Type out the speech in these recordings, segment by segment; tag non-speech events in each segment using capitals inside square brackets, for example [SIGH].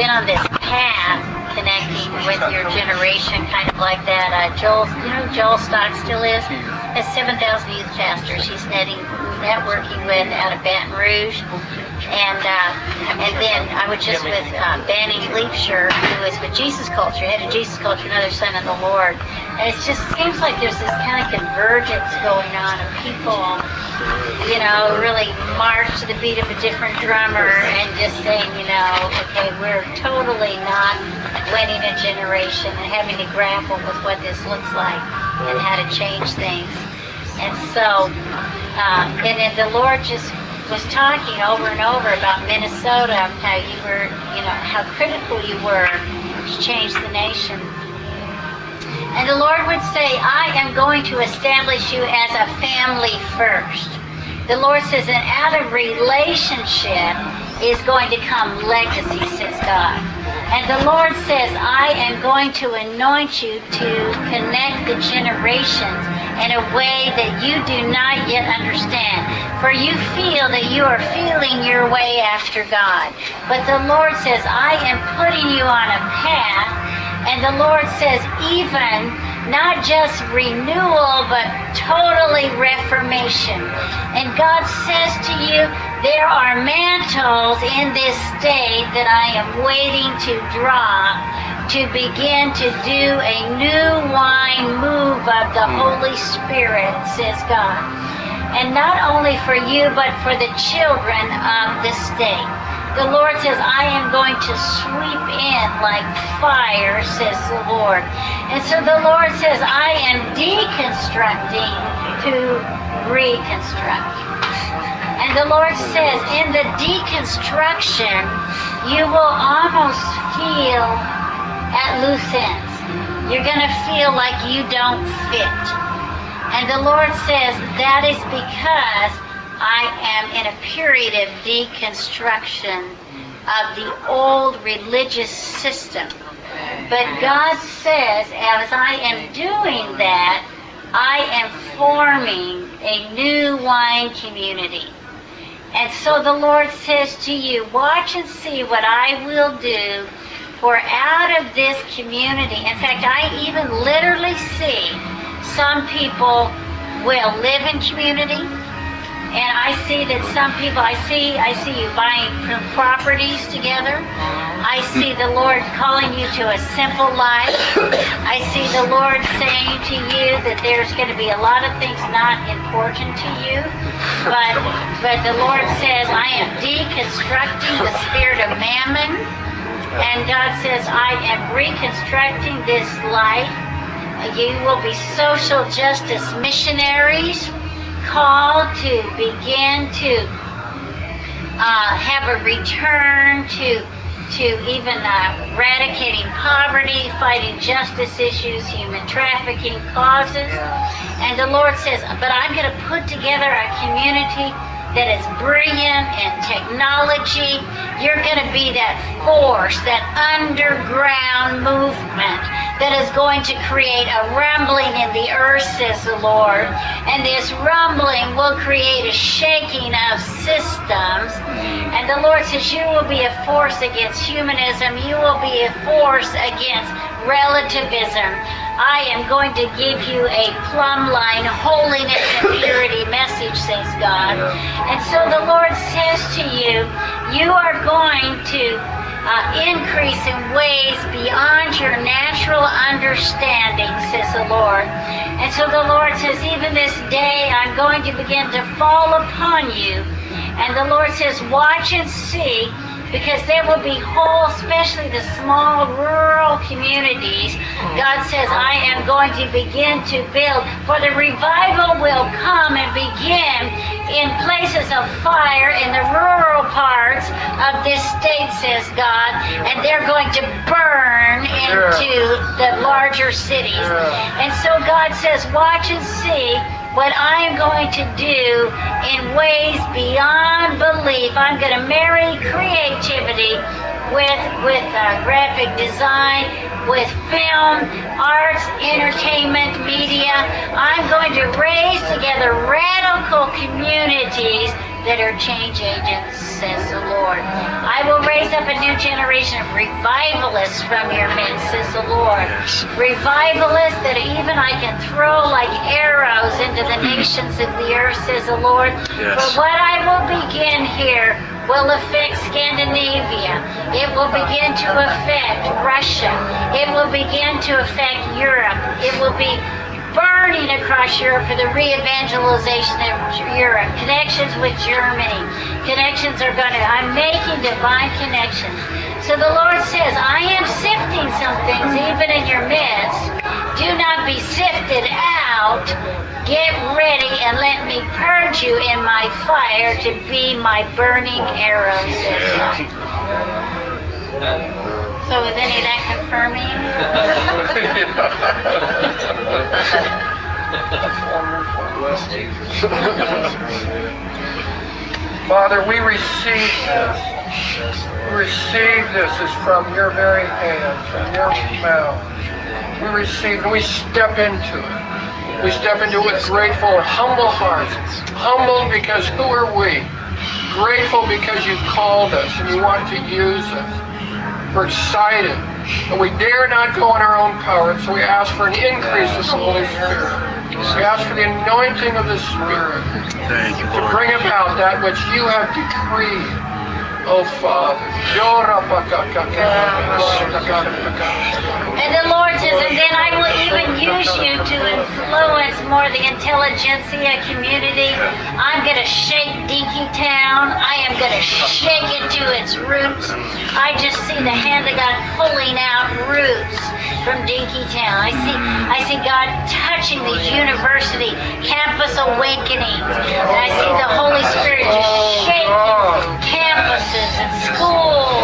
been on this path connecting with your generation, kind of like that. Uh, Joel, you know, Joel Stockstill is. Has 7,000 youth pastors. He's netting, networking with out of Baton Rouge, and uh, and then I was just with uh, Banning Liebscher, who is with Jesus Culture, head of Jesus Culture, another son of the Lord. And it just seems like there's this kind of convergence going on of people, you know, really march to the beat of a different drummer and just saying, you know, okay, we're totally not winning a generation and having to grapple with what this looks like and how to change things. And so, uh, and then the Lord just was talking over and over about Minnesota, how you were, you know, how critical you were to change the nation. And the Lord would say, I am going to establish you as a family first. The Lord says, and out of relationship is going to come legacy, says God. And the Lord says, I am going to anoint you to connect the generations in a way that you do not yet understand. For you feel that you are feeling your way after God. But the Lord says, I am putting you on a path and the Lord says, even not just renewal, but totally reformation. And God says to you, there are mantles in this state that I am waiting to drop to begin to do a new wine move of the hmm. Holy Spirit, says God. And not only for you, but for the children of the state. The Lord says, I am going to sweep in like fire, says the Lord. And so the Lord says, I am deconstructing to reconstruct. And the Lord says, in the deconstruction, you will almost feel at loose ends. You're going to feel like you don't fit. And the Lord says, that is because I am in a period of deconstruction of the old religious system. But God says, as I am doing that, I am forming a new wine community. And so the Lord says to you, watch and see what I will do for out of this community. In fact, I even literally see some people will live in community, and I see that some people, I see, I see you buying properties together. I see the Lord calling you to a simple life. I see the Lord saying to you that there's going to be a lot of things not important to you, but but the Lord says, I am deconstructing the spirit of mammon, and God says, I am reconstructing this life. You will be social justice missionaries called to begin to uh, have a return to to even uh, eradicating poverty, fighting justice issues, human trafficking causes. And the Lord says, but I'm going to put together a community that is brilliant in technology. You're going to be that force, that underground movement that is going to create a rumbling in the earth, says the Lord. And this rumbling will create a shaking of systems. And the Lord says, You will be a force against humanism, you will be a force against relativism. I am going to give you a plumb line, holiness and purity message, says God. And so the Lord says to you, you are going to uh, increase in ways beyond your natural understanding, says the Lord. And so the Lord says, even this day, I'm going to begin to fall upon you. And the Lord says, watch and see because there will be whole, especially the small rural communities. God says, I am going to begin to build, for the revival will come and begin in places of fire in the rural parts of this state, says God, and they're going to burn into the larger cities. And so God says, watch and see what I am going to do in ways beyond belief. I'm going to marry creativity with with uh, graphic design, with film, arts, entertainment, media. I'm going to raise together radical communities that are change agents, says the Lord. I will raise up a new generation of revivalists from your midst, says the Lord. Revivalists that even I can throw like arrows into the mm. nations of the earth, says the Lord. Yes. For what I will begin here will affect Scandinavia. It will begin to affect Russia. It will begin to affect Europe. It will be burning across Europe for the re-evangelization of Europe. Connections with Germany. Connections are going to, I'm making divine connections. So the Lord says, I am sifting some things even in your midst. Do not be sifted out. Get ready and let me purge you in my fire to be my burning arrows. So is any of that [LAUGHS] Father, we receive this. We receive this as from your very hand, from your mouth. We receive and we step into it. We step into it with grateful and humble hearts. Humbled because who are we? Grateful because you called us and you want to use us. We're excited. And we dare not go in our own power, so we ask for an increase of the Holy Spirit. We ask for the anointing of the Spirit Thank you, to bring about that which you have decreed, oh Father. And the Lord says, and then I will even use you to influence more the intelligentsia community. I'm going to shake Town. I am going to shake it to its roots. I just see the hand of God pulling out roots from Dinkytown. I see, I see God touching these university campus awakenings. And I see the Holy Spirit just shaking campuses and schools.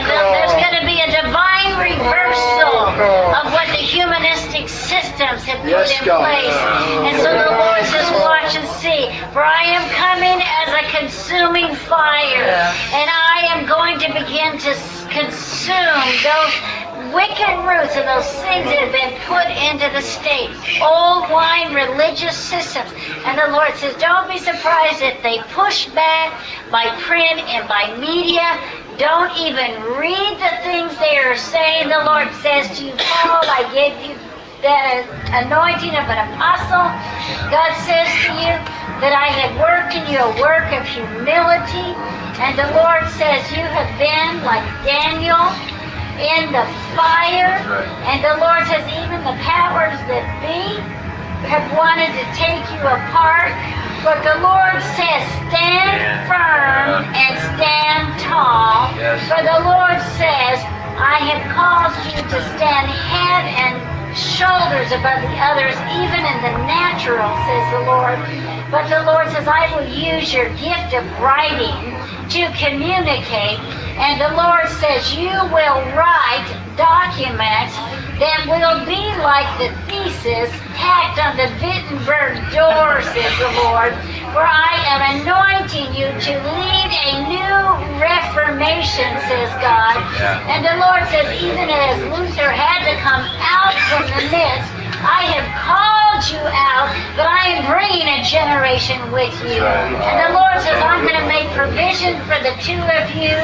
And there's going to be a divine reversal systems have put Yes, in God. place. And so the Lord says, watch and see. For I am coming as a consuming fire. And I am going to begin to consume those wicked roots and those things that have been put into the state. Old wine religious systems. And the Lord says, don't be surprised if they push back by print and by media. Don't even read the things they are saying. The Lord says to you, Paul, I gave you the anointing of an apostle. God says to you that I have worked in you a work of humility. And the Lord says you have been like Daniel in the fire. And the Lord says even the powers that be have wanted to take you apart. But the Lord says, stand firm and stand tall. For the Lord says, I have caused you to stand head and shoulders above the others, even in the natural, says the Lord. But the Lord says, I will use your gift of writing to communicate. And the Lord says, you will write documents that will be like the thesis tacked on the Wittenberg door, says the Lord. For I am anointing you to lead a new reformation, says God. Yeah. And the Lord says, even as Luther had to come out from the midst, I have called you out, but I am bringing a generation with you. And the Lord says, I'm going to make provision for the two of you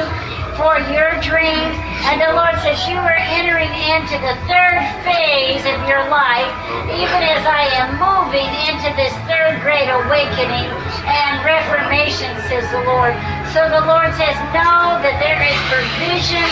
for your dreams. And the Lord says, You are entering into the third phase of your life, even as I am moving into this third great awakening and reformation, says the Lord. So the Lord says, Know that there is provision,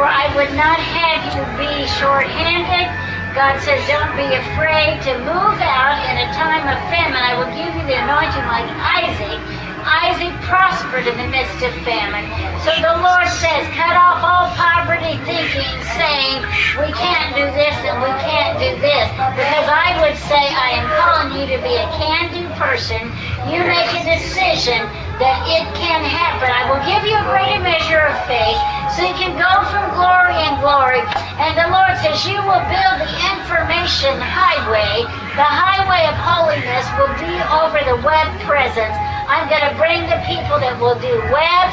for I would not have you be short handed. God says, Don't be afraid to move out in a time of famine. I will give you the anointing like Isaac. Isaac prospered in the midst of famine. So the Lord says, cut off all poverty thinking, saying, we can't do this and we can't do this. Because I would say, I am calling you to be a can-do person. You make a decision that it can happen. I will give you a greater measure of faith so you can go from glory and glory. And the Lord says, you will build the information highway. The highway of holiness will be over the web presence. I'm going to bring the people that will do web,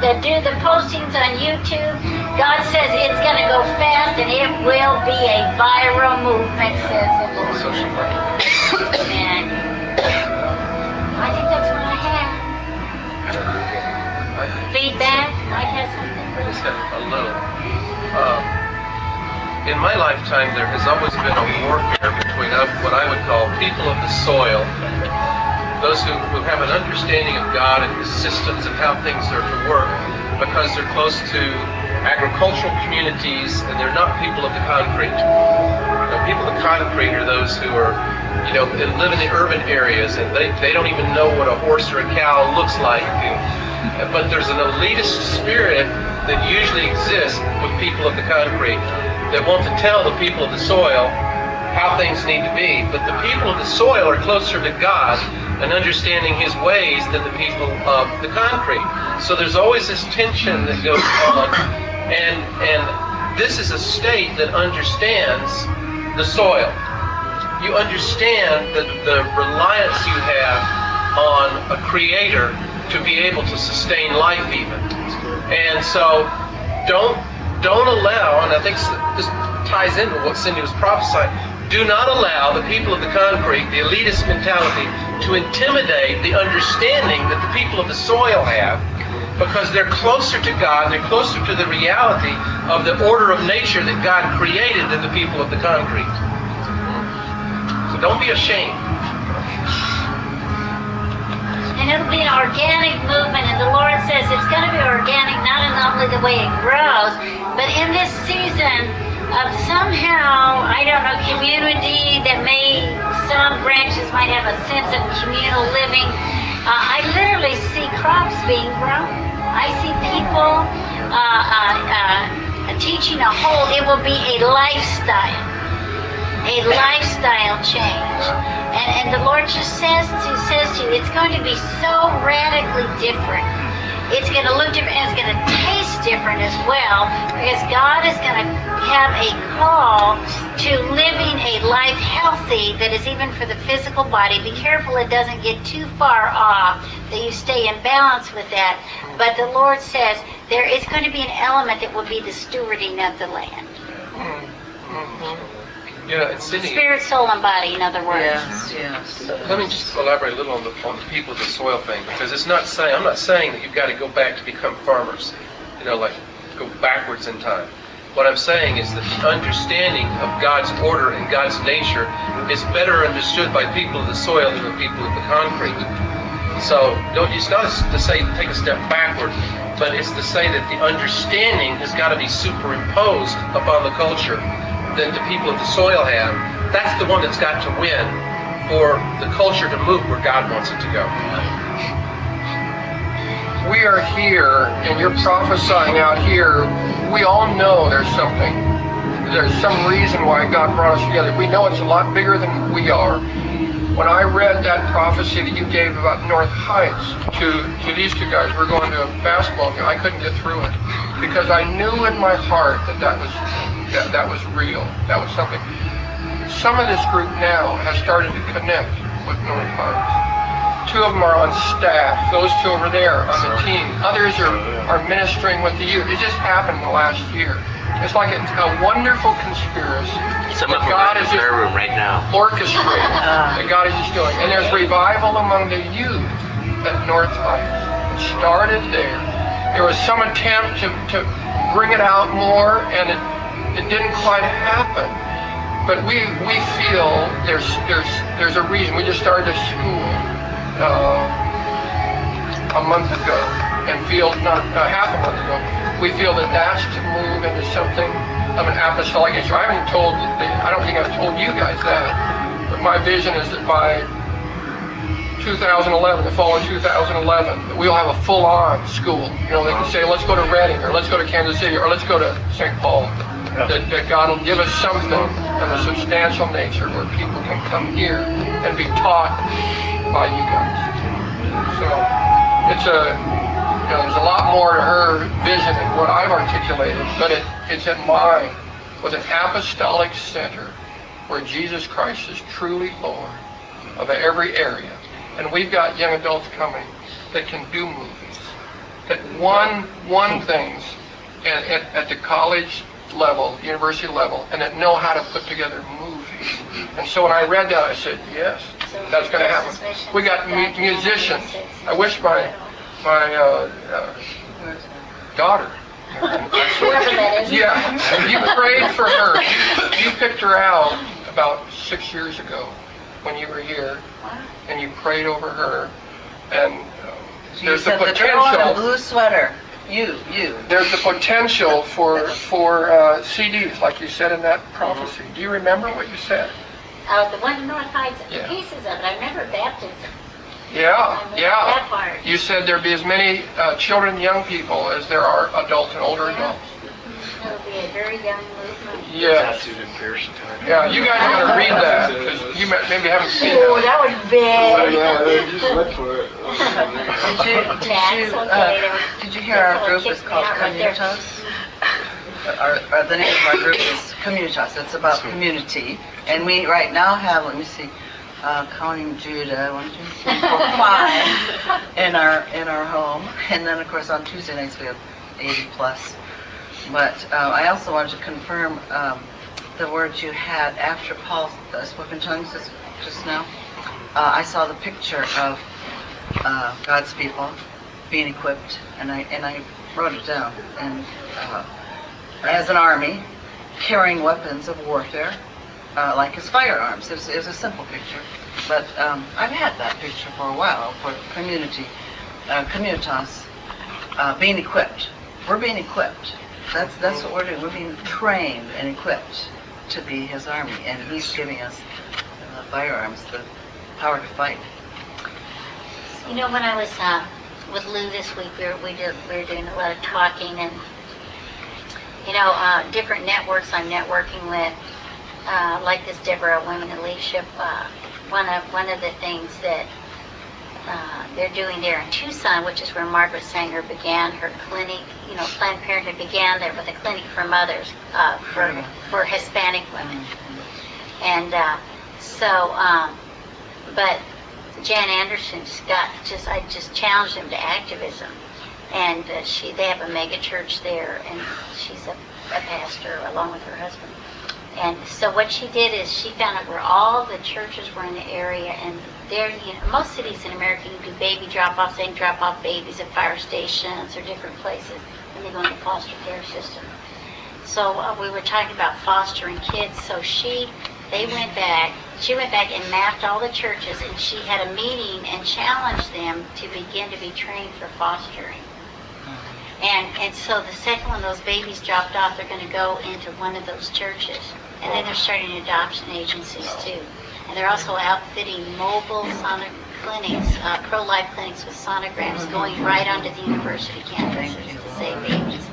that do the postings on YouTube. God says it's going to go fast and it will be a viral movement, says. Social and I think that's what I have. Feedback? Something? I just have a little. Um, in my lifetime, there has always been a warfare between uh, what I would call people of the soil those who, who have an understanding of God and His systems and how things are to work, because they're close to agricultural communities and they're not people of the concrete. You know, people of the concrete are those who are, you know, that live in the urban areas and they, they don't even know what a horse or a cow looks like. And, but there's an elitist spirit that usually exists with people of the concrete that want to tell the people of the soil how things need to be. But the people of the soil are closer to God and understanding His ways than the people of the concrete. So there's always this tension that goes on, and and this is a state that understands the soil. You understand the, the reliance you have on a creator to be able to sustain life even. And so don't don't allow, and I think this ties into what Cindy was prophesying, do not allow the people of the concrete, the elitist mentality, to intimidate the understanding that the people of the soil have because they're closer to God, they're closer to the reality of the order of nature that God created than the people of the concrete. So don't be ashamed. And it'll be an organic movement, and the Lord says it's going to be organic, not in only the way it grows, but in this season of somehow, I don't know, community that may, some branches might have a sense of communal living. Uh, I literally see crops being grown. I see people uh, uh, uh, teaching a whole, it will be a lifestyle a lifestyle change. And, and the Lord just says to says to you, it's going to be so radically different. It's going to look different and it's going to taste different as well because God is going to have a call to living a life healthy that is even for the physical body. Be careful it doesn't get too far off, that you stay in balance with that. But the Lord says there is going to be an element that will be the stewarding of the land. Mm-hmm. You know, and Cindy, Spirit, soul, and body, in other words. Yes, yes. Let me just elaborate a little on the, on the people of the soil thing because it's not saying I'm not saying that you've got to go back to become farmers, you know, like go backwards in time. What I'm saying is that the understanding of God's order and God's nature is better understood by people of the soil than the people of the concrete. So don't it's not to say take a step backward, but it's to say that the understanding has got to be superimposed upon the culture that the people of the soil have. That's the one that's got to win for the culture to move where God wants it to go. We are here, and you're prophesying out here. We all know there's something. There's some reason why God brought us together. We know it's a lot bigger than we are. When I read that prophecy that you gave about North Heights to, to these two guys, we're going to a basketball game. I couldn't get through it because I knew in my heart that that was that, that was real. That was something. Some of this group now has started to connect with North Heights. Two of them are on staff. Those two over there on the team. Others are, are ministering with the youth. It just happened in the last year. It's like a, a wonderful conspiracy. Some of that them God are in is prayer room right now. orchestrating ah. that God is just doing. And there's revival among the youth at North Heights. It started there. There was some attempt to, to bring it out more, and it, it didn't quite happen. But we, we feel there's, there's, there's a reason. We just started a school uh, a month ago and feel, not uh, half a month ago, we feel that that's to move into something of an apostolic nature. I haven't told, I don't think I've told you guys that, but my vision is that by 2011, the fall of 2011, we'll have a full-on school. You know, they can say, let's go to Redding, or let's go to Kansas City, or let's go to St. Paul. That, that God will give us something of a substantial nature where people can come here and be taught by you guys. So it's a, you know, there's a lot more to her vision than what I've articulated, but it, it's in mine with an apostolic center where Jesus Christ is truly Lord of every area. And we've got young adults coming that can do movies, that one one things at, at, at the college level, university level, and that know how to put together movies. And so when I read that, I said, yes, that's going to happen. We got mu- musicians. I wish my my uh, uh, daughter Whoever that is. Yeah, you prayed for her. You picked her out about six years ago when you were here, and you prayed over her. And um, You there's the said the girl in the potential. blue sweater. You, you. There's the potential for for uh, CDs, like you said in that prophecy. Do you remember what you said? Uh, the one North Heights Yeah. pieces of it. I remember baptism. Yeah, I remember yeah. That part. You said there'd be as many uh, children young people as there are adults and older adults. It'll be a very young movement. Yes. Tattooed in Pearson. Yeah, you guys gotta read that, 'cause you ma- maybe haven't seen it. Oh, that. that was Oh, big. yeah, they just look for it. Did you, [LAUGHS] did you, uh, did you hear our group kicked is called out. Communitas? Our, our, the name of our group is Communitas. It's about community. And we right now have, let me see, uh, counting Judah, one, two, three, four, [LAUGHS] five in our, in our home. And then, of course, on Tuesday nights, we have 80 plus. But uh, I also wanted to confirm um, the words you had after Paul uh, spoke in tongues just, just now. Uh, I saw the picture of uh, God's people being equipped, and I and I wrote it down. And uh, as an army, carrying weapons of warfare, uh, like his firearms. It was, it a simple picture, but um, I've had that picture for a while for community, communitas, being equipped. We're being equipped. That's that's what we're doing. We're being trained and equipped to be His army, and He's giving us uh, firearms, the power to fight. You know, when I was uh, with Lou this week, we were, we, did, we were doing a lot of talking and, you know, uh, different networks I'm networking with, uh, like this Deborah Women in Leadership. Uh, one of one of the things that uh, they're doing there in Tucson, which is where Margaret Sanger began her clinic. You know, Planned Parenthood began there with a clinic for mothers, uh, for for Hispanic women. And uh, so, um, but Jan Anderson just got just I just challenged him to activism, and uh, she they have a mega church there, and she's a, a pastor along with her husband. And so what she did is she found out where all the churches were in the area, and there, you know, most cities in America you do baby drop-offs. They drop off babies at fire stations or different places, and they go in the foster care system. So uh, we were talking about fostering kids. So she, they went back. She went back and mapped all the churches, and she had a meeting and challenged them to begin to be trained for fostering. And and so the second one, those babies dropped off, they're going to go into one of those churches, and then they're starting adoption agencies too. And they're also outfitting mobile sonic clinics, uh, pro-life clinics with sonograms going right onto the university campuses to save babies.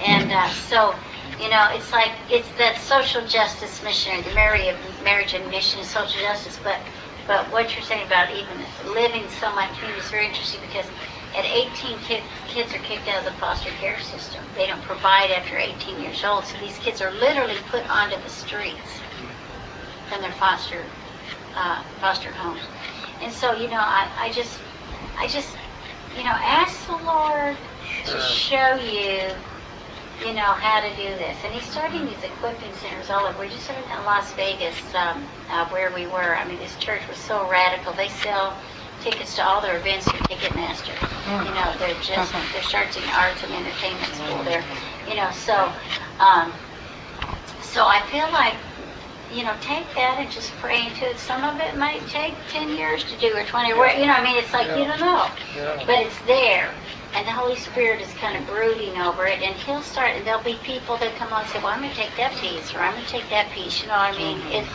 And uh, so, you know, it's like it's that social justice missionary, the marriage, marriage and mission is social justice. But but what you're saying about even living in community is very interesting because at 18, kid, kids are kicked out of the foster care system. They don't provide after 18 years old, so these kids are literally put onto the streets from their foster uh, foster homes. And so, you know, I, I just, I just, you know, ask the Lord to show you, you know, how to do this. And He's starting these equipping centers all over. We just started in Las Vegas, um, uh, where we were. I mean, this church was so radical. They sell tickets to all their events through Ticketmaster. You know, they're just, they're starting arts and entertainment school there. You know, so, um, so I feel like, you know, take that and just pray into it. Some of it might take 10 years to do or 20. Where, you know, I mean, it's like, you don't know. Yeah. But it's there. And the Holy Spirit is kind of brooding over it. And He'll start, and there'll be people that come on and say, well, I'm going to take that piece, or I'm going to take that piece. You know what I mean? It,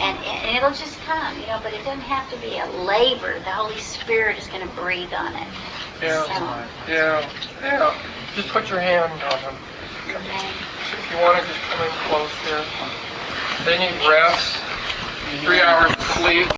and, and it'll just come, you know, but it doesn't have to be a labor. The Holy Spirit is going to breathe on it. Yeah, So, yeah, yeah. Just put your hand on them. okay. If you want to just come in close here. They need rest, three hours of sleep.